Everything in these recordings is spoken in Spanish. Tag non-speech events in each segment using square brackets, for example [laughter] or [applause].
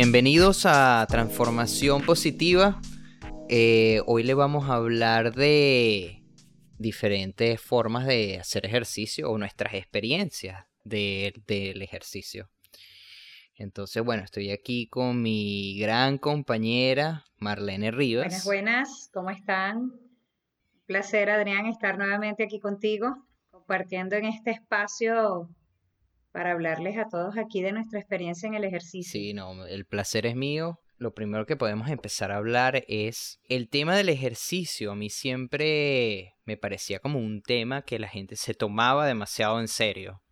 Bienvenidos a Transformación Positiva. Eh, hoy le vamos a hablar de diferentes formas de hacer ejercicio o nuestras experiencias del ejercicio. Entonces, bueno, estoy aquí con mi gran compañera Marlene Rivas. Buenas, buenas, ¿cómo están? placer, Adrián, estar nuevamente aquí contigo, compartiendo en este espacio para hablarles a todos aquí de nuestra experiencia en el ejercicio. Sí, no, el placer es mío. Lo primero que podemos empezar a hablar es el tema del ejercicio. A mí siempre me parecía como un tema que la gente se tomaba demasiado en serio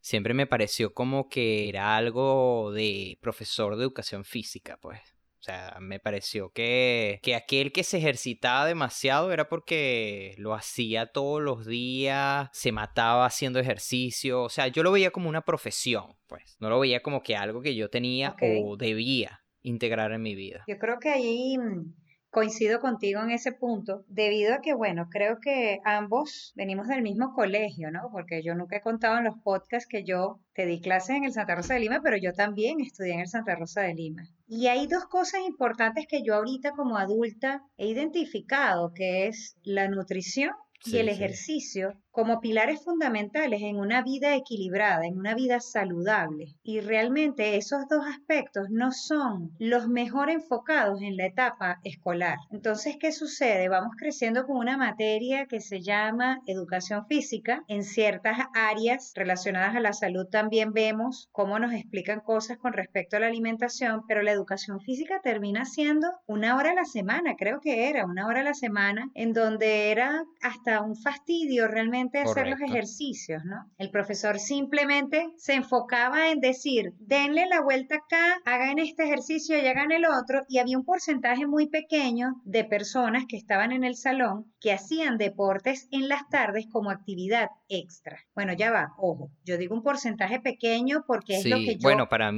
siempre me pareció como que era algo de profesor de educación física, pues. O sea, me pareció que, que aquel que se ejercitaba demasiado era porque lo hacía todos los días, se mataba haciendo ejercicio. O sea, yo lo veía como una profesión, pues. No lo veía como que algo que yo tenía o debía integrar en mi vida. Yo creo que ahí mm, coincido contigo en ese punto, debido a que, bueno, creo que ambos venimos del mismo colegio, ¿no? Porque yo nunca he contado en los podcasts que yo te di clases en el Santa Rosa de Lima, pero yo también estudié en el Santa Rosa de Lima. Y hay dos cosas importantes que yo ahorita como adulta he identificado, que es la nutrición y el ejercicio como pilares fundamentales en una vida equilibrada, en una vida saludable. Y realmente esos dos aspectos no son los mejor enfocados en la etapa escolar. Entonces, ¿qué sucede? Vamos creciendo con una materia que se llama educación física. En ciertas áreas relacionadas a la salud también vemos cómo nos explican cosas con respecto a la alimentación, pero la educación física termina siendo una hora a la semana, creo que era una hora a la semana, en donde era hasta un fastidio realmente hacer los ejercicios, ¿no? El profesor simplemente se enfocaba en decir, denle la vuelta acá, hagan este ejercicio y hagan el otro, y había un porcentaje muy pequeño de personas que estaban en el salón que hacían deportes en las tardes como actividad extra. Bueno, ya va, ojo, yo digo un porcentaje pequeño porque es lo que yo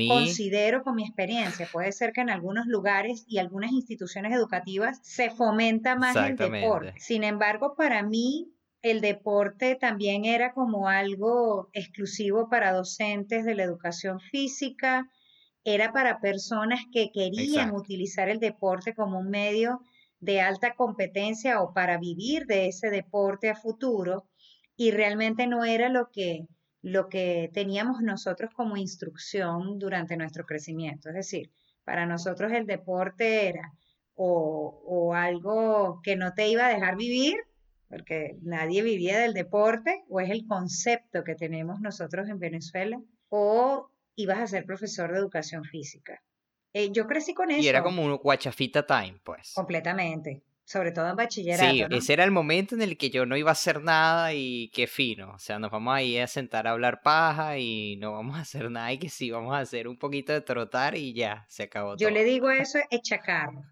considero con mi experiencia. Puede ser que en algunos lugares y algunas instituciones educativas se fomenta más el deporte. Sin embargo, para mí el deporte también era como algo exclusivo para docentes de la educación física, era para personas que querían utilizar el deporte como un medio de alta competencia o para vivir de ese deporte a futuro y realmente no era lo que lo que teníamos nosotros como instrucción durante nuestro crecimiento. Es decir, para nosotros el deporte era o, o algo que no te iba a dejar vivir porque nadie vivía del deporte, o es el concepto que tenemos nosotros en Venezuela, o ibas a ser profesor de educación física. Eh, yo crecí con eso. Y era como un guachafita time, pues. Completamente. Sobre todo en bachillerato. Sí, ese era el momento en el que yo no iba a hacer nada y qué fino. O sea, nos vamos a ir a sentar a hablar paja y no vamos a hacer nada y que sí, vamos a hacer un poquito de trotar y ya, se acabó yo le digo eso, echacarro.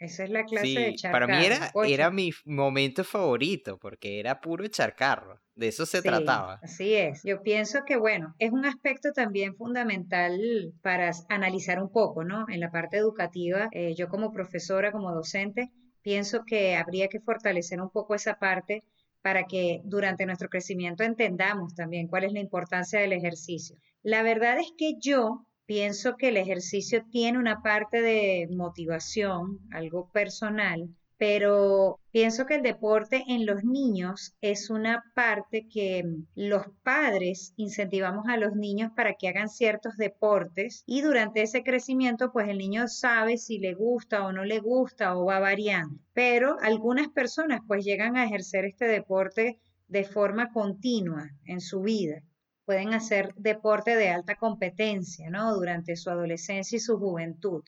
Esa es la clase de echar Para mí era, era mi momento favorito porque era puro echar carro. De eso se trataba. Así es. Yo pienso que, bueno, es un aspecto también fundamental para analizar un poco, ¿no? En la parte educativa, eh, yo como profesora, como docente, pienso que habría que fortalecer un poco esa parte para que durante nuestro crecimiento entendamos también cuál es la importancia del ejercicio. La verdad es que yo Pienso que el ejercicio tiene una parte de motivación, algo personal, pero pienso que el deporte en los niños es una parte que los padres incentivamos a los niños para que hagan ciertos deportes y durante ese crecimiento pues el niño sabe si le gusta o no le gusta o va variando. Pero algunas personas pues llegan a ejercer este deporte de forma continua en su vida pueden hacer deporte de alta competencia, ¿no? Durante su adolescencia y su juventud.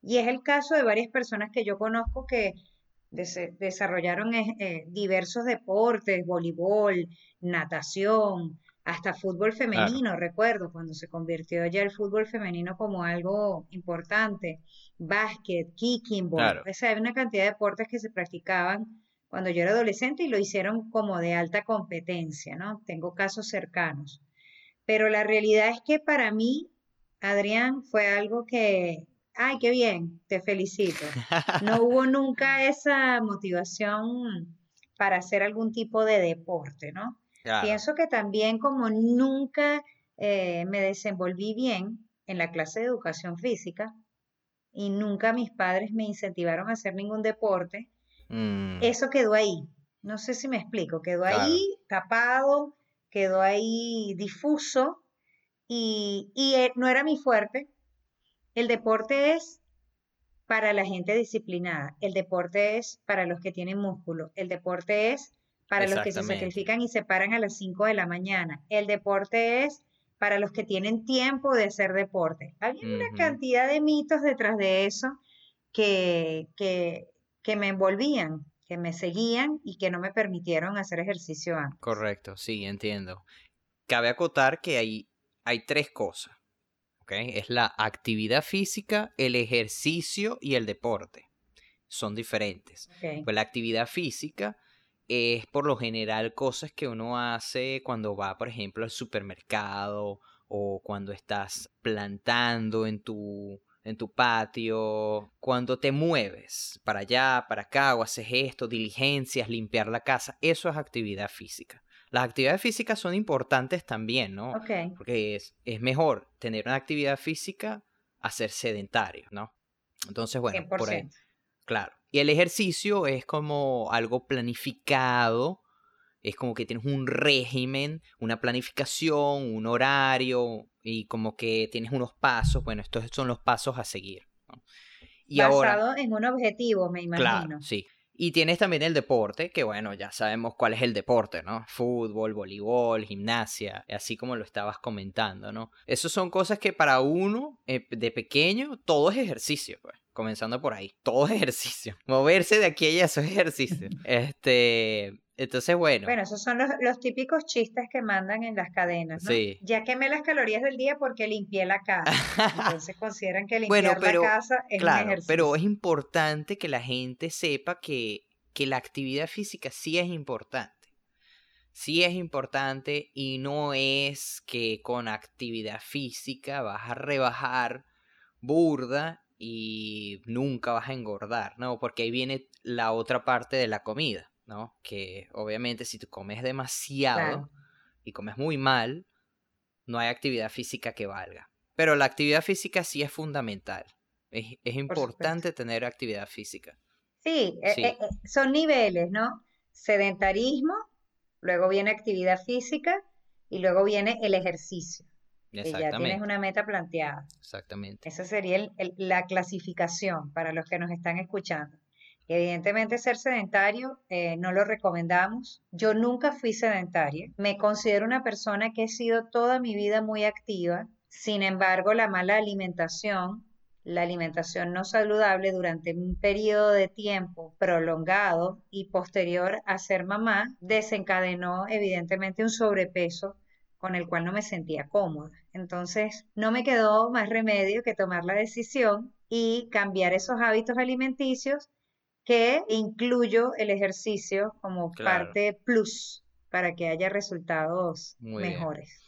Y es el caso de varias personas que yo conozco que desarrollaron eh, eh, diversos deportes, voleibol, natación, hasta fútbol femenino, recuerdo, cuando se convirtió ya el fútbol femenino como algo importante, básquet, kicking, ball, o sea, hay una cantidad de deportes que se practicaban cuando yo era adolescente y lo hicieron como de alta competencia, ¿no? Tengo casos cercanos. Pero la realidad es que para mí, Adrián, fue algo que, ay, qué bien, te felicito. No hubo [laughs] nunca esa motivación para hacer algún tipo de deporte, ¿no? Pienso que también como nunca eh, me desenvolví bien en la clase de educación física y nunca mis padres me incentivaron a hacer ningún deporte, Mm, eso quedó ahí. No sé si me explico, quedó claro, ahí tapado, quedó ahí difuso y, y eh, no era mi fuerte. El deporte es para la gente disciplinada, el deporte es para los que tienen músculo, el deporte es para los que se sacrifican y se paran a las 5 de la mañana, el deporte es para los que tienen tiempo de hacer deporte. Había una cantidad de mitos detrás de eso que, que, que me envolvían, que me seguían y que no me permitieron hacer ejercicio antes. correcto, sí, entiendo. Cabe acotar que hay, hay tres cosas. Es la actividad física, el ejercicio y el deporte. Son diferentes. Pues la actividad física es por lo general cosas que uno hace cuando va, por ejemplo, al supermercado o cuando estás plantando en tu, en tu patio, cuando te mueves para allá, para acá, o haces esto, diligencias, limpiar la casa, eso es actividad física. Las actividades físicas son importantes también, ¿no? ok, Porque es, es mejor tener una actividad física a ser sedentario, ¿no? Entonces, bueno, por ahí. 100%. Claro. Y el ejercicio es como algo planificado, es como que tienes un régimen, una planificación, un horario y como que tienes unos pasos. Bueno, estos son los pasos a seguir. ¿no? Y ahora, Basado en un objetivo, me claro, imagino. sí. Y tienes también el deporte, que bueno, ya sabemos cuál es el deporte, ¿no? Fútbol, voleibol, gimnasia, así como lo estabas comentando, ¿no? Esas son cosas que para uno eh, de pequeño todo es ejercicio, pues. Comenzando por ahí, todo es ejercicio. [laughs] Moverse de aquí a allá, eso es ejercicio. [laughs] Este, entonces, bueno, Bueno, esos son los, los típicos chistes que mandan en las cadenas, ¿no? sí. Ya quemé las calorías del día porque limpié la casa. Entonces [laughs] consideran que Bueno, limpiar la pero, casa es un claro, pero ejercicio. es importante que la gente sepa que, que la actividad física sí es importante. Sí es importante y no es que con actividad física vas a rebajar burda y nunca vas a engordar, ¿no? Porque ahí viene la otra parte de la comida, ¿no? Que obviamente si tú comes demasiado Claro, y comes muy mal, no hay actividad física que valga. Pero la actividad física sí es fundamental. Es, es importante tener actividad física. Sí, Sí, eh, eh, son niveles, ¿no? Sedentarismo, luego viene actividad física y luego viene el ejercicio, que ya tienes exactamente, una meta planteada. exactamente. Esa sería el- el- la clasificación para los que nos están escuchando. Evidentemente ser sedentario eh, no lo recomendamos. Yo nunca fui sedentaria. Me considero una persona que he sido toda mi vida muy activa. Sin embargo, la mala alimentación, la alimentación no saludable durante un periodo de tiempo prolongado y posterior a ser mamá, desencadenó evidentemente un sobrepeso con el cual no me sentía cómoda. Entonces, no me quedó más remedio que tomar la decisión y cambiar esos hábitos alimenticios que incluyo el ejercicio como Claro, parte plus para que haya resultados muy bien. mejores.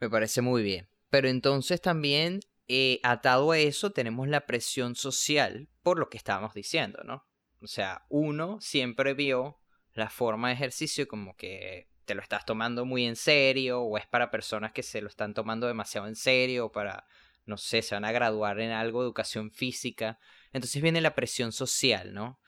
Me parece muy bien. Pero entonces también, eh, atado a eso, tenemos la presión social por lo que estábamos diciendo, ¿no? O sea, uno siempre vio la forma de ejercicio como que te lo estás tomando muy en serio o es para personas que se lo están tomando demasiado en serio o para, no sé, se van a graduar en algo educación física. Entonces viene la presión social, ¿no?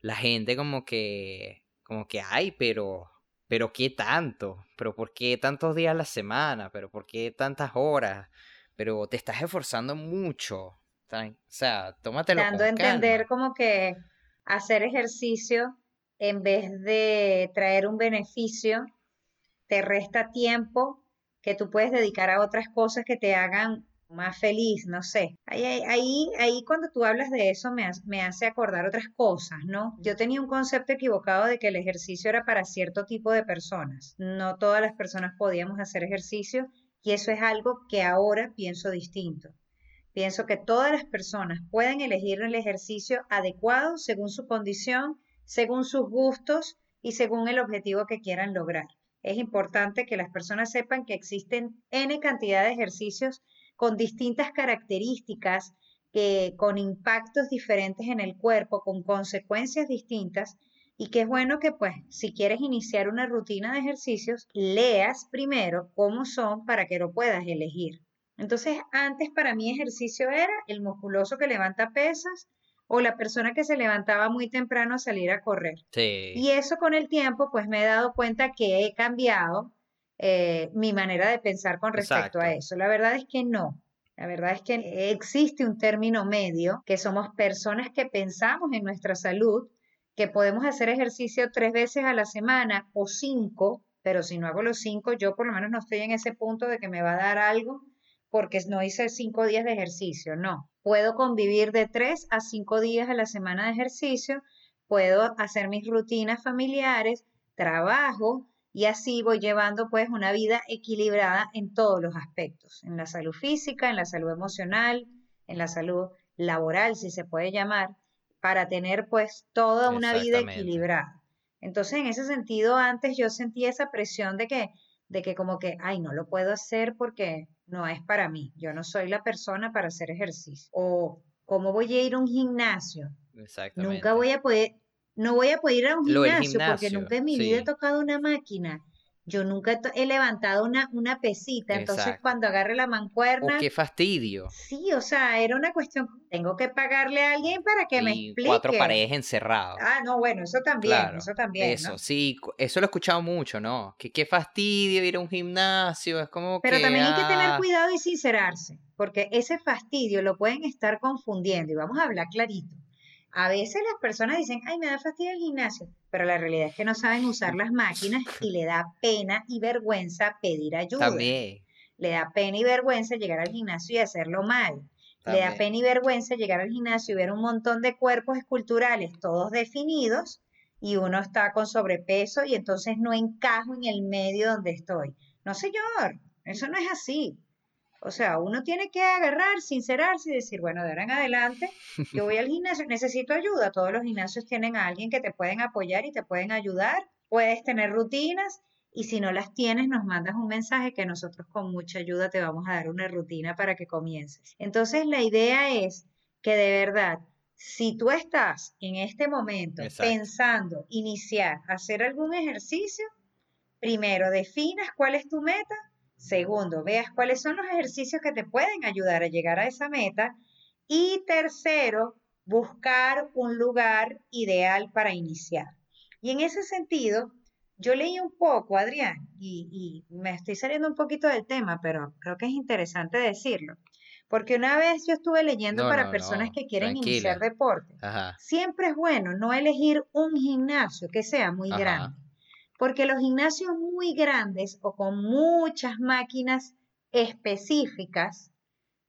La gente como que, como que, ay, pero, pero qué tanto, pero por qué tantos días a la semana, pero por qué tantas horas, pero te estás esforzando mucho. O sea, tómatelo Dando a con entender calma. como que hacer ejercicio en vez de traer un beneficio, te resta tiempo que tú puedes dedicar a otras cosas que te hagan más feliz, no sé. Ahí, ahí, ahí, cuando tú hablas de eso me, me hace acordar otras cosas, ¿no? Yo tenía un concepto equivocado de que el ejercicio era para cierto tipo de personas. No todas las personas podíamos hacer ejercicio y eso es algo que ahora pienso distinto. Pienso que todas las personas pueden elegir el ejercicio adecuado según su condición, según sus gustos y según el objetivo que quieran lograr. Es importante que las personas sepan que existen N cantidad de ejercicios con distintas características, que, con impactos diferentes en el cuerpo, con consecuencias distintas, y que es bueno que pues si quieres iniciar una rutina de ejercicios, leas primero cómo son para que lo puedas elegir. Entonces, antes para mí ejercicio era el musculoso que levanta pesas o la persona que se levantaba muy temprano a salir a correr. Y eso con el tiempo, pues me he dado cuenta que he cambiado eh, mi manera de pensar con respecto a eso. La verdad es que no. La verdad es que existe un término medio, que somos personas que pensamos en nuestra salud, que podemos hacer ejercicio tres veces a la semana o cinco, pero si no hago los cinco, yo por lo menos no estoy en ese punto de que me va a dar algo porque no hice cinco días de ejercicio, no. Puedo convivir de tres a cinco días a la semana de ejercicio, puedo hacer mis rutinas familiares, trabajo y así voy llevando pues una vida equilibrada en todos los aspectos, en la salud física, en la salud emocional, en la salud laboral, si se puede llamar, para tener pues toda una vida equilibrada. Entonces, en ese sentido, antes yo sentía esa presión de que, de que como que, ay, no lo puedo hacer porque no es para mí, yo no soy la persona para hacer ejercicio. O, ¿cómo voy a ir a un gimnasio? Nunca voy a poder, no voy a poder ir a un gimnasio, porque nunca en mi vida he tocado una máquina. Yo nunca he levantado una, una pesita, entonces cuando agarre la mancuerna... Oh, qué fastidio. Sí, o sea, era una cuestión, tengo que pagarle a alguien para que me explique. cuatro paredes encerradas. Ah, no, bueno, eso también, eso también. Eso, sí, eso lo he escuchado mucho, ¿no? Que qué fastidio ir a un gimnasio, es como Pero también hay que tener ah. cuidado y sincerarse, porque ese fastidio lo pueden estar confundiendo, y vamos a hablar clarito. A veces las personas dicen, ay, me da fastidio el gimnasio, pero la realidad es que no saben usar las máquinas y le da pena y vergüenza pedir ayuda. También. Le da pena y vergüenza llegar al gimnasio y hacerlo mal. Le da pena y vergüenza llegar al gimnasio y ver un montón de cuerpos esculturales todos definidos y uno está con sobrepeso y entonces no encajo en el medio donde estoy. No, señor, eso no es así. O sea, uno tiene que agarrar, sincerarse y decir, bueno, de ahora en adelante, yo voy al gimnasio, necesito ayuda. Todos los gimnasios tienen a alguien que te pueden apoyar y te pueden ayudar. Puedes tener rutinas y si no las tienes, nos mandas un mensaje que nosotros con mucha ayuda te vamos a dar una rutina para que comiences. Entonces, la idea es que de verdad, si tú estás en este momento pensando iniciar, hacer algún ejercicio, primero definas cuál es tu meta Segundo, veas cuáles son los ejercicios que te pueden ayudar a llegar a esa meta. Y tercero, buscar un lugar ideal para iniciar. Y en ese sentido, yo leí un poco, Adrián, y, me estoy saliendo un poquito del tema, pero creo que es interesante decirlo. Porque una vez yo estuve leyendo para personas que quieren iniciar deporte, siempre es bueno no elegir un gimnasio que sea muy grande porque los gimnasios muy grandes o con muchas máquinas específicas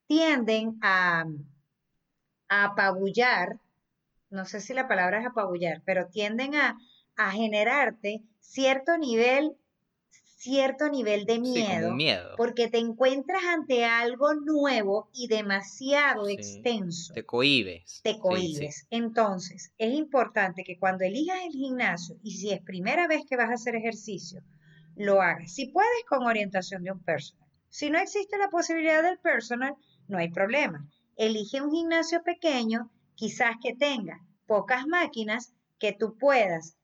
tienden a, apabullar, no sé si la palabra es apabullar, pero tienden a, a generarte cierto nivel cierto nivel de miedo, porque te encuentras ante algo nuevo y demasiado extenso. Te cohibes. Te cohibes. Entonces, es importante que cuando elijas el gimnasio y si es primera vez que vas a hacer ejercicio, lo hagas. Si puedes con orientación de un personal. Si no existe la posibilidad del personal, no hay problema. Elige un gimnasio pequeño, quizás que tenga pocas máquinas, que tú puedas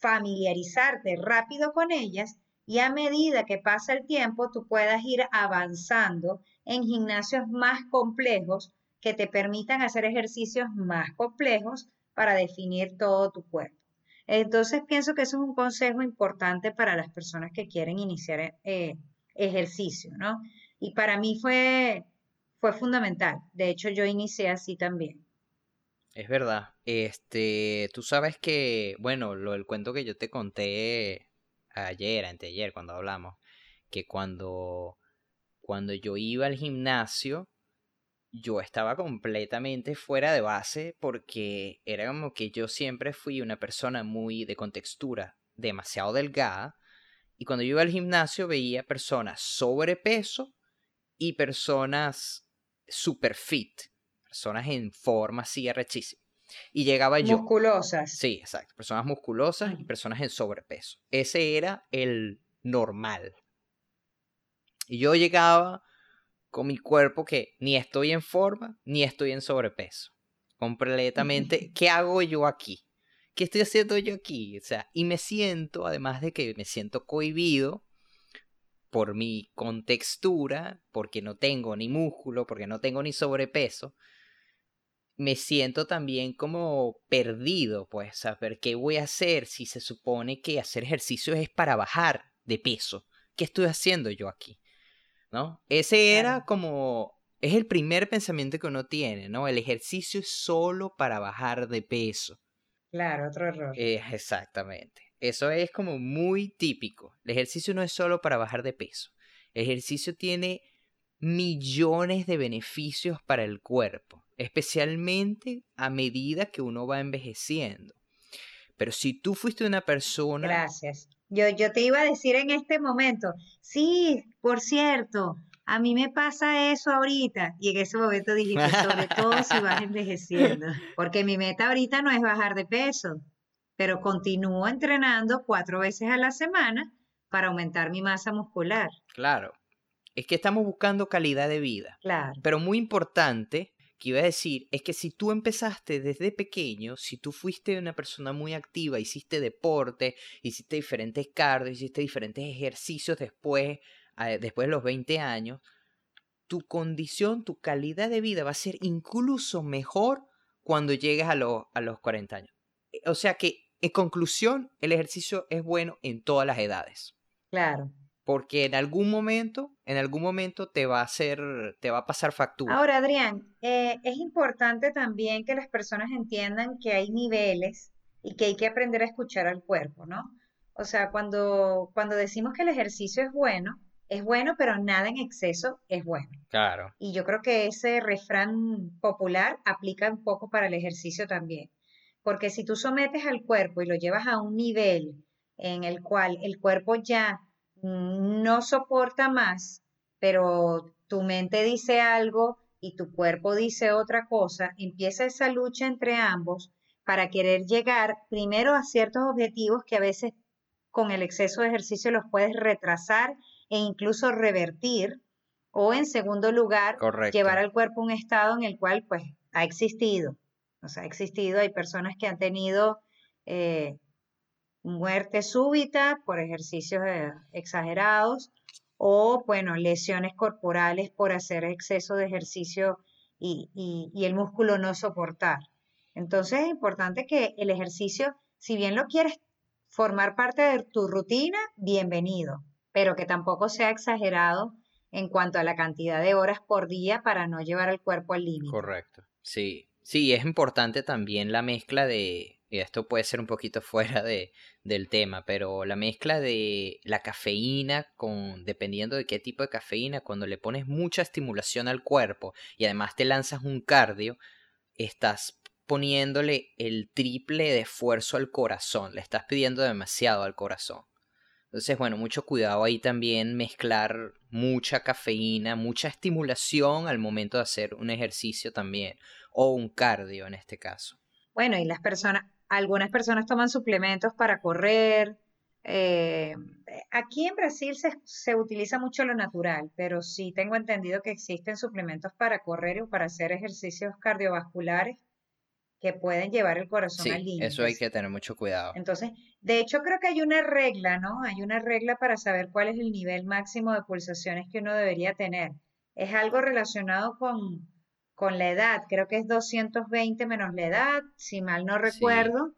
familiarizarte rápido con ellas y a medida que pasa el tiempo tú puedas ir avanzando en gimnasios más complejos que te permitan hacer ejercicios más complejos para definir todo tu cuerpo. Entonces pienso que eso es un consejo importante para las personas que quieren iniciar eh, ejercicio, ¿no? Y para mí fue, fue fundamental. De hecho, yo inicié así también. Es verdad. Este, tú sabes que, bueno, lo del cuento que yo te conté ayer, anteayer, cuando hablamos, que cuando, cuando yo iba al gimnasio, yo estaba completamente fuera de base porque era como que yo siempre fui una persona muy de contextura demasiado delgada y cuando yo iba al gimnasio veía personas sobrepeso y personas super fit, personas en forma así. Y llegaba yo. Musculosas. Sí, exacto. Personas musculosas y personas en sobrepeso. Ese era el normal. Y yo llegaba con mi cuerpo que ni estoy en forma ni estoy en sobrepeso. Completamente. ¿Qué hago yo aquí? ¿Qué estoy haciendo yo aquí? O sea, y me siento, además de que me siento cohibido, por mi contextura, porque no tengo ni músculo, porque no tengo ni sobrepeso, me siento también como perdido, pues, saber qué voy a hacer si se supone que hacer ejercicio es para bajar de peso. ¿Qué estoy haciendo yo aquí? ¿No? Ese era como, es el primer pensamiento que uno tiene, ¿no? El ejercicio es solo para bajar de peso. Claro, otro error. exactamente. Eso es como muy típico. El ejercicio no es solo para bajar de peso. El ejercicio tiene millones de beneficios para el cuerpo, especialmente a medida que uno va envejeciendo. Pero si tú fuiste una persona... Gracias. Yo, yo te iba a decir en este momento, sí, por cierto, a mí me pasa eso ahorita. Y en ese momento dijiste, sobre todo si vas [laughs] envejeciendo. Porque mi meta ahorita no es bajar de peso, pero continúo entrenando cuatro veces a la semana para aumentar mi masa muscular. Claro. Es que estamos buscando calidad de vida. Claro. Pero muy importante que iba a decir es que si tú empezaste desde pequeño, si tú fuiste una persona muy activa, hiciste deporte, hiciste diferentes cardio, hiciste diferentes ejercicios después después de los 20 años, tu condición, tu calidad de vida va a ser incluso mejor cuando llegues a, los, a los 40 años. Eh, o sea que, en conclusión, el ejercicio es bueno en todas las edades. Claro. Porque en algún momento, en algún momento te va a hacer, te va a pasar factura. Ahora, Adrián, eh, es importante también que las personas entiendan que hay niveles y que hay que aprender a escuchar al cuerpo, ¿no? O sea, cuando, cuando decimos que el ejercicio es bueno, es bueno, pero nada en exceso es bueno. Claro. Y yo creo que ese refrán popular aplica un poco para el ejercicio también. Porque si tú sometes al cuerpo y lo llevas a un nivel en el cual el cuerpo ya no soporta más, pero tu mente dice algo y tu cuerpo dice otra cosa, empieza esa lucha entre ambos para querer llegar primero a ciertos objetivos que a veces con el exceso de ejercicio los puedes retrasar e incluso revertir, o en segundo lugar, llevar al cuerpo a un estado en el cual pues ha existido, o sea, ha existido, hay personas que han tenido eh, muerte súbita por ejercicios eh, exagerados o, bueno, lesiones corporales por hacer exceso de ejercicio y, y el músculo no soportar. Entonces es importante que el ejercicio, si bien lo quieres formar parte de tu rutina, bienvenido pero que tampoco sea exagerado en cuanto a la cantidad de horas por día para no llevar el cuerpo al límite. Correcto. Sí, sí, es importante también la mezcla de, y esto puede ser un poquito [laughs] fuera de, del tema, pero la mezcla de la cafeína con, dependiendo de qué tipo de cafeína, cuando le pones mucha estimulación al cuerpo y además te lanzas un cardio, estás poniéndole el triple de esfuerzo al corazón, le estás pidiendo demasiado al corazón. Entonces, bueno, mucho cuidado ahí también mezclar mucha cafeína, mucha estimulación al momento de hacer un ejercicio también, o un cardio en este caso. Bueno, y las personas, algunas personas toman suplementos para correr. Eh, aquí en Brasil se, se, utiliza mucho lo natural, pero sí tengo entendido que existen suplementos para correr o para hacer ejercicios cardiovasculares que pueden llevar el corazón al límite. Eso hay que tener mucho cuidado. Entonces, de hecho, creo que hay una regla, ¿no? Hay una regla para saber cuál es el nivel máximo de pulsaciones que uno debería tener. Es algo relacionado con, con la edad, creo que es 220 menos la edad, si mal no recuerdo,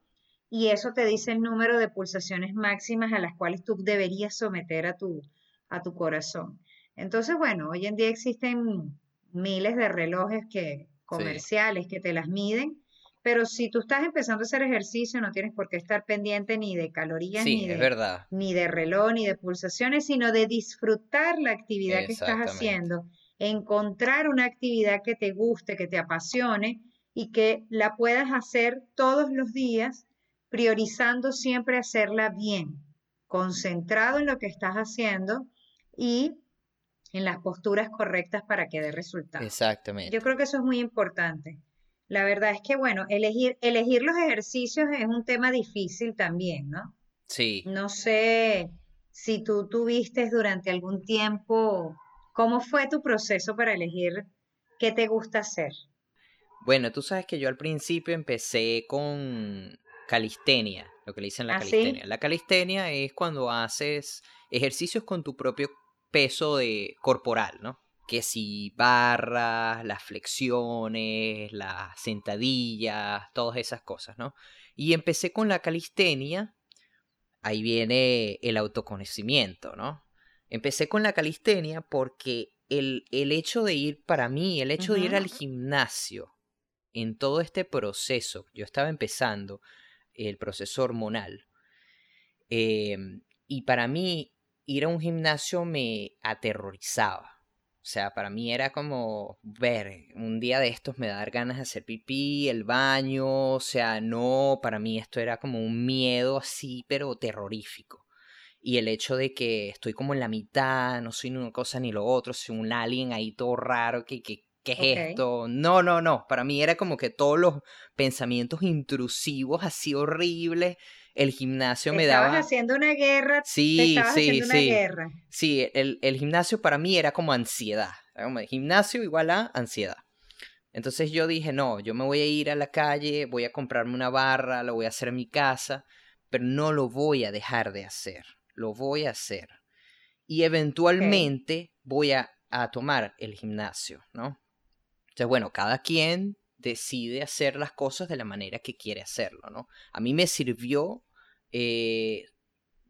y eso te dice el número de pulsaciones máximas a las cuales tú deberías someter a tu, a tu corazón. Entonces, bueno, hoy en día existen miles de relojes que, comerciales que te las miden pero si tú estás empezando a hacer ejercicio, no tienes por qué estar pendiente ni de calorías, ni, de, ni de reloj, ni de pulsaciones, sino de disfrutar la actividad que estás haciendo, encontrar una actividad que te guste, que te apasione y que la puedas hacer todos los días, priorizando siempre hacerla bien, concentrado en lo que estás haciendo y en las posturas correctas para que dé resultados. Exactamente. Yo creo que eso es muy importante. La verdad es que, bueno, elegir, elegir los ejercicios es un tema difícil también, ¿no? Sí. No sé si tú tuviste durante algún tiempo, ¿cómo fue tu proceso para elegir qué te gusta hacer? Bueno, tú sabes que yo al principio empecé con calistenia, lo que le dicen la ¿Ah, calistenia. La calistenia es cuando haces ejercicios con tu propio peso de corporal, ¿no? Que si barras, las flexiones, las sentadillas, todas esas cosas, ¿no? Y empecé con la calistenia, ahí viene el autoconocimiento, ¿no? Empecé con la calistenia porque el, el hecho de ir, para mí, el hecho de ir al gimnasio en todo este proceso, yo estaba empezando el proceso hormonal, em, y para mí ir a un gimnasio me aterrorizaba. O sea, para mí era como ver, un día de estos me da ganas de hacer pipí, el baño, o sea, no, para mí esto era como un miedo así, pero terrorífico. Y el hecho de que estoy como en la mitad, no soy ni una cosa ni lo otro, soy un alien ahí todo raro, que, que ¿qué es esto? No, no, no, para mí era como que todos los pensamientos intrusivos así horribles el gimnasio me daba... Estabas haciendo una guerra. Sí, sí, sí. Guerra. Sí, el, el, gimnasio para mí era como ansiedad. Como gimnasio igual a ansiedad. Entonces yo dije, no, yo me voy a ir a la calle, voy a comprarme una barra, lo voy a hacer en mi casa, pero no lo voy a dejar de hacer. Lo voy a hacer. Y eventualmente voy a, a tomar el gimnasio, ¿no? Entonces, bueno, cada quien decide hacer las cosas de la manera que quiere hacerlo, ¿no? A mí me sirvió eh,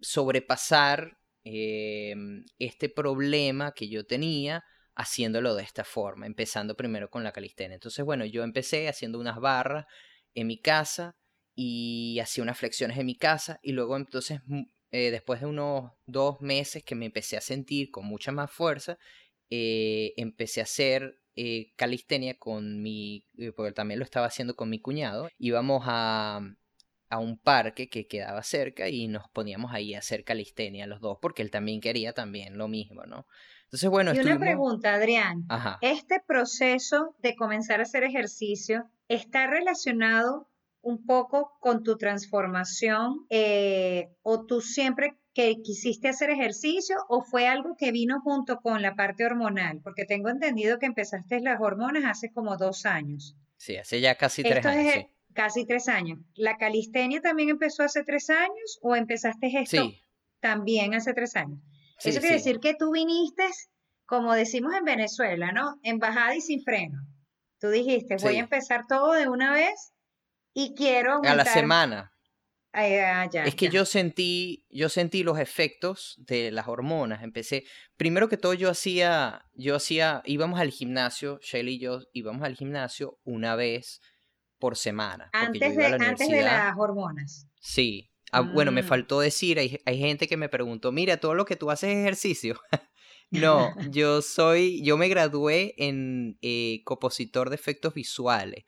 sobrepasar em, este problema que yo tenía haciéndolo de esta forma, empezando primero con la calistenia. Entonces, bueno, yo empecé haciendo unas barras en mi casa y hacía unas flexiones en mi casa y luego entonces, eh, después de unos dos meses que me empecé a sentir con mucha más fuerza, eh, empecé a hacer calistenia con mi, porque también lo estaba haciendo con mi cuñado, íbamos a, a un parque que quedaba cerca y nos poníamos ahí a hacer calistenia los dos, porque él también quería también lo mismo, ¿no? Entonces, bueno, y una pregunta, Adrián. ¿Este proceso de comenzar a hacer ejercicio está relacionado un poco con tu transformación eh, o tú siempre que quisiste hacer ejercicio o fue algo que vino junto con la parte hormonal? Porque tengo entendido que empezaste las hormonas hace como dos años. Sí, hace ya casi tres años. sí. Casi tres años. ¿La calistenia también empezó hace tres años o empezaste esto también hace tres años? Eso quiere decir que tú viniste, como decimos en Venezuela, ¿no? Embajada y sin freno. Tú dijiste, voy a empezar todo de una vez y quiero A la semana. Ah, es que yo sentí, yo sentí los efectos de las hormonas. Empecé, primero que todo yo hacía, yo hacía, íbamos al gimnasio, Shelly y yo íbamos al gimnasio una vez por semana. Antes, de, antes de las hormonas. Sí. Ah, bueno, me mm. faltó decir, hay, hay, gente que me preguntó, mira, todo lo que tú haces es ejercicio. [laughs] no, [laughs] yo soy, yo me gradué en eh, compositor de efectos visuales.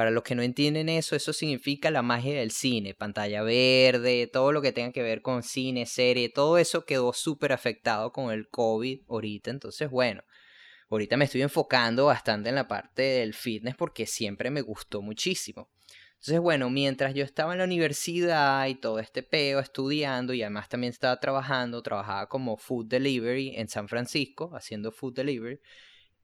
Para los que no entienden eso, eso significa la magia del cine, pantalla verde, todo lo que tenga que ver con cine, serie, todo eso quedó súper afectado con el COVID ahorita. Entonces, bueno, Ahorita me estoy enfocando bastante en la parte del fitness porque siempre me gustó muchísimo. Entonces, bueno, mientras yo estaba en la universidad y todo este peo estudiando y además también estaba trabajando, trabajaba como food delivery en San Francisco, haciendo food delivery,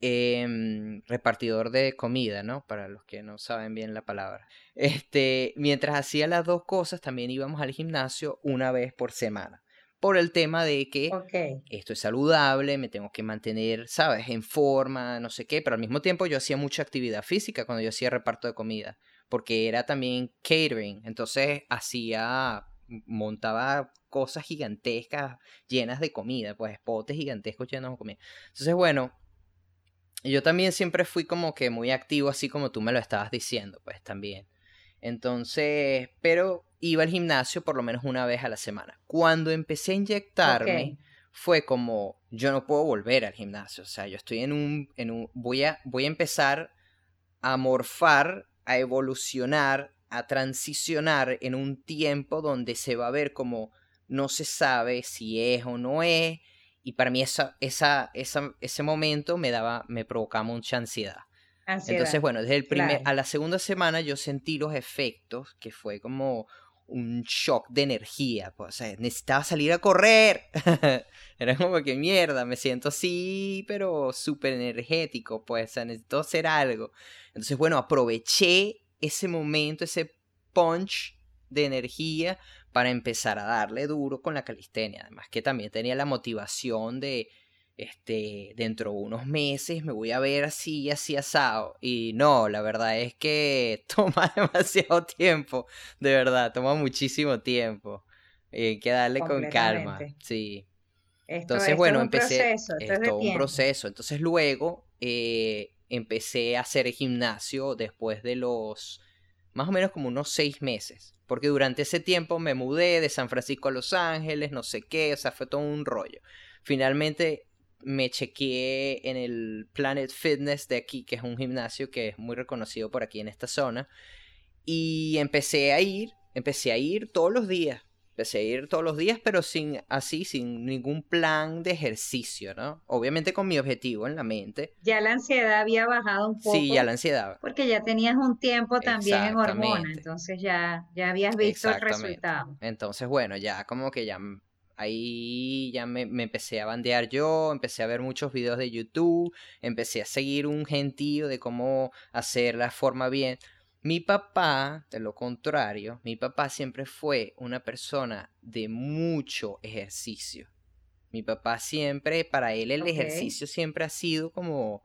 em, repartidor de comida, ¿no? Para los que no saben bien la palabra. [laughs] Este, mientras hacía las dos cosas, también íbamos al gimnasio una vez por semana por el tema de que esto es saludable, me tengo que mantener, ¿sabes?, en forma, no sé qué, pero al mismo tiempo yo hacía mucha actividad física cuando yo hacía reparto de comida, porque era también catering, entonces hacía, montaba cosas gigantescas llenas de comida, pues potes gigantescos llenos de comida. Entonces, bueno, yo también siempre fui como que muy activo, así como tú me lo estabas diciendo, pues también. Entonces, pero iba al gimnasio por lo menos una vez a la semana. Cuando empecé a inyectarme, fue como, yo no puedo volver al gimnasio. O sea, yo estoy en un, en un voy, a, voy a empezar a morfar, a evolucionar, a transicionar en un tiempo donde se va a ver como no se sabe si es o no es. Y para mí esa, esa, esa, ese momento me daba, me provocaba mucha ansiedad. Entonces, bueno, desde el primer, a la segunda semana yo sentí los efectos, que fue como un shock de energía, pues, o sea, necesitaba salir a correr. [laughs] Era como que mierda, me siento así, pero súper energético, pues, o sea, necesito hacer algo. Entonces, bueno, aproveché ese momento, ese punch de energía para empezar a darle duro con la calistenia. Además que también tenía la motivación de, este, dentro de unos meses me voy a ver así, así asado. Y no, la verdad es que [laughs] toma demasiado tiempo, de verdad, toma muchísimo tiempo. hay que darle con calma, sí. Entonces, bueno, empecé. es todo un proceso. Entonces, luego eh, empecé a hacer gimnasio después de los más o menos como unos seis meses. Porque durante ese tiempo me mudé de San Francisco a Los Ángeles, no sé qué, o sea, fue todo un rollo. Finalmente me chequeé en el Planet Fitness de aquí, que es un gimnasio que es muy reconocido por aquí en esta zona. Y empecé a ir, empecé a ir todos los días. Empecé a ir todos los días, pero sin así, sin ningún plan de ejercicio, ¿no? Obviamente con mi objetivo en la mente. Ya la ansiedad había bajado un poco. Sí, ya la ansiedad. Porque ya tenías un tiempo también en hormona, entonces ya, ya habías visto el resultado. Entonces, bueno, ya como que ya ahí ya me, me, empecé a bandear yo, empecé a ver muchos videos de YouTube, empecé a seguir un gentío de cómo hacer la forma bien. Mi papá, de lo contrario, mi papá siempre fue una persona de mucho ejercicio. Mi papá siempre, para él el ejercicio siempre ha sido como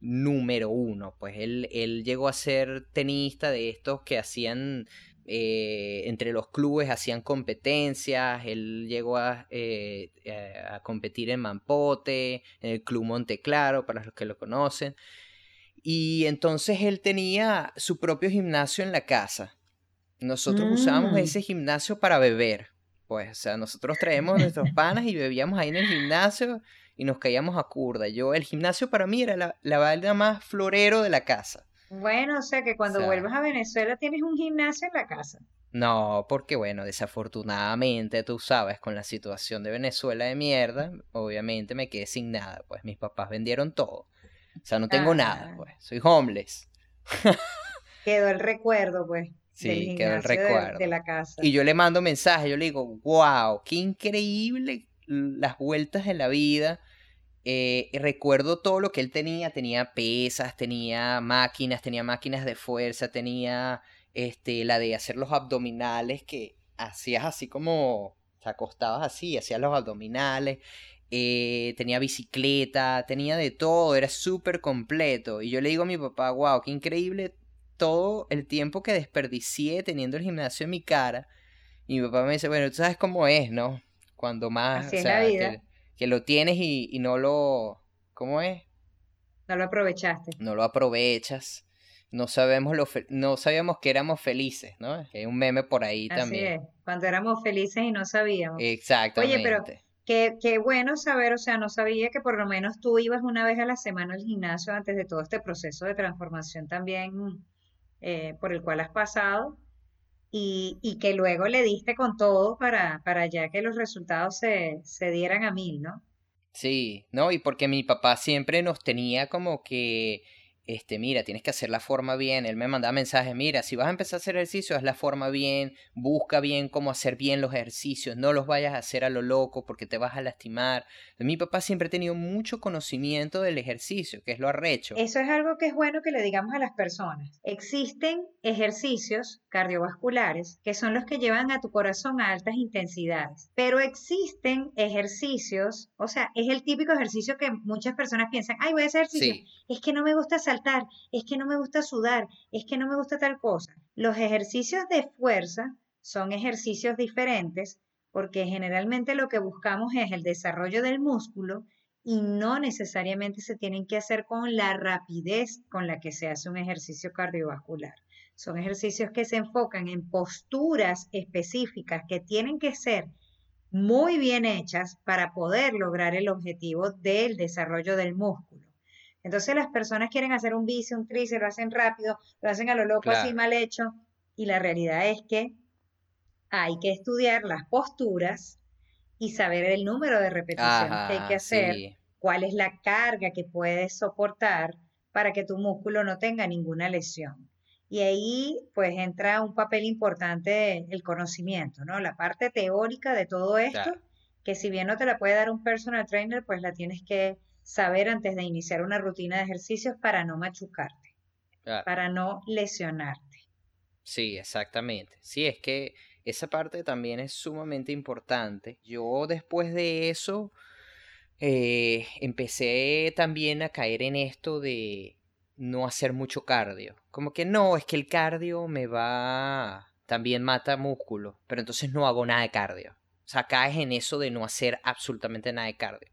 número uno. Pues él, él llegó a ser tenista de estos que hacían eh, entre los clubes hacían competencias, él llegó a, eh, a, competir en Mampote, en el Club Monte Claro, para los que lo conocen. Y entonces él tenía su propio gimnasio en la casa. Nosotros usábamos mm. ese gimnasio para beber. Pues, o sea, nosotros traemos nuestros [laughs] panas y bebíamos ahí en el gimnasio y nos caíamos a curda. Yo, el gimnasio para mí era la, la más florero de la casa. Bueno, o sea que cuando vuelvas a Venezuela tienes un gimnasio en la casa. No, porque bueno, desafortunadamente, tú sabes, con la situación de Venezuela de mierda, obviamente me quedé sin nada, pues mis papás vendieron todo. O sea, no tengo nada, ah. pues. Soy homeless. [laughs] quedó el recuerdo, pues. Sí, quedó el recuerdo. De, la casa. Y yo le mando mensajes, yo le digo, wow, qué increíble las vueltas de la vida. Eh, recuerdo todo lo que él tenía, tenía pesas, tenía máquinas, tenía máquinas de fuerza, tenía este, la de hacer los abdominales que hacías así como, te acostabas así, hacías los abdominales, eh, tenía bicicleta, tenía de todo, era súper completo. Y yo le digo a mi papá, wow, qué increíble todo el tiempo que desperdicié teniendo el gimnasio en mi cara. Y mi papá me dice, bueno, tú sabes cómo es, ¿no? Cuando más... Así la vida. Que, lo tienes y, no lo... ¿Cómo es? No lo aprovechaste. No lo aprovechas. No sabemos lo no sabíamos que éramos felices, ¿no? Hay un meme por ahí Así también. Es, cuando éramos felices y no sabíamos. Exactamente. Oye, pero Qué, qué, bueno saber, o sea, no sabía que por lo menos tú ibas una vez a la semana al gimnasio antes de todo este proceso de transformación también eh, por el cual has pasado y, y, que luego le diste con todo para, para ya que los resultados se, se dieran a mil, ¿no? Sí, no, y porque mi papá siempre nos tenía como que este, mira, tienes que hacer la forma bien. Él me mandaba mensajes, mira, si vas a empezar a hacer ejercicio, haz la forma bien, busca bien cómo hacer bien los ejercicios, no los vayas a hacer a lo loco porque te vas a lastimar. Mi papá siempre ha tenido mucho conocimiento del ejercicio, que es lo arrecho. Eso es algo que es bueno que le digamos a las personas. Existen ejercicios cardiovasculares que son los que llevan a tu corazón a altas intensidades, pero existen ejercicios, o sea, es el típico ejercicio que muchas personas piensan, ay, voy a hacer ejercicio, es que no me gusta hacer es que no me gusta sudar, es que no me gusta tal cosa. Los ejercicios de fuerza son ejercicios diferentes porque generalmente lo que buscamos es el desarrollo del músculo y no necesariamente se tienen que hacer con la rapidez con la que se hace un ejercicio cardiovascular. Son ejercicios que se enfocan en posturas específicas que tienen que ser muy bien hechas para poder lograr el objetivo del desarrollo del músculo. Entonces las personas quieren hacer un bici, un tríceps, lo hacen rápido, lo hacen a lo loco, así mal hecho. Y la realidad es que hay que estudiar las posturas y saber el número de repeticiones que hay que hacer, cuál es la carga que puedes soportar para que tu músculo no tenga ninguna lesión. Y ahí pues entra un papel importante el conocimiento, ¿no? La parte teórica de todo esto, que si bien no te la puede dar un personal trainer, pues la tienes que saber antes de iniciar una rutina de ejercicios para no machucarte, para no lesionarte. Sí, exactamente. Sí, es que esa parte también es sumamente importante. Yo después de eso, eh, empecé también a caer en esto de no hacer mucho cardio. Como que no, es que el cardio me va... También mata músculo, pero entonces no hago nada de cardio. O sea, caes en eso de no hacer absolutamente nada de cardio.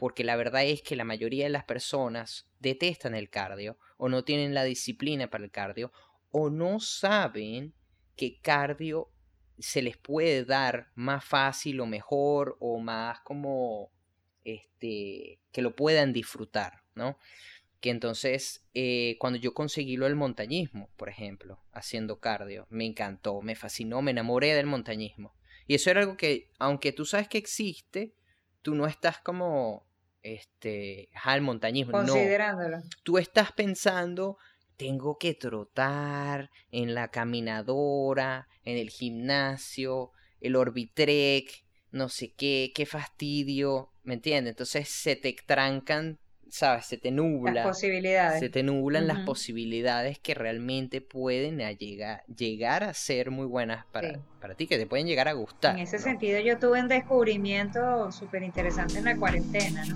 Porque la verdad es que la mayoría de las personas detestan el cardio o no tienen la disciplina para el cardio o no saben que cardio se les puede dar más fácil o mejor o más como este que lo puedan disfrutar, ¿no? Que entonces eh, cuando yo conseguí lo del montañismo, por ejemplo, haciendo cardio, me encantó, me fascinó, me enamoré del montañismo. Y eso era algo que, aunque tú sabes que existe, tú no estás como, este, al montañismo. Considerándolo. Tú estás pensando, tengo que trotar en la caminadora, en el gimnasio, el orbitrek, no sé qué, qué fastidio, ¿me entiendes? Entonces se te trancan, ¿sabes? Se te nubla. Las posibilidades. Se te nublan las posibilidades que realmente pueden llegar, llegar a ser muy buenas para, para ti, que te pueden llegar a gustar. En ese sentido yo tuve un descubrimiento súper interesante en la cuarentena, ¿no?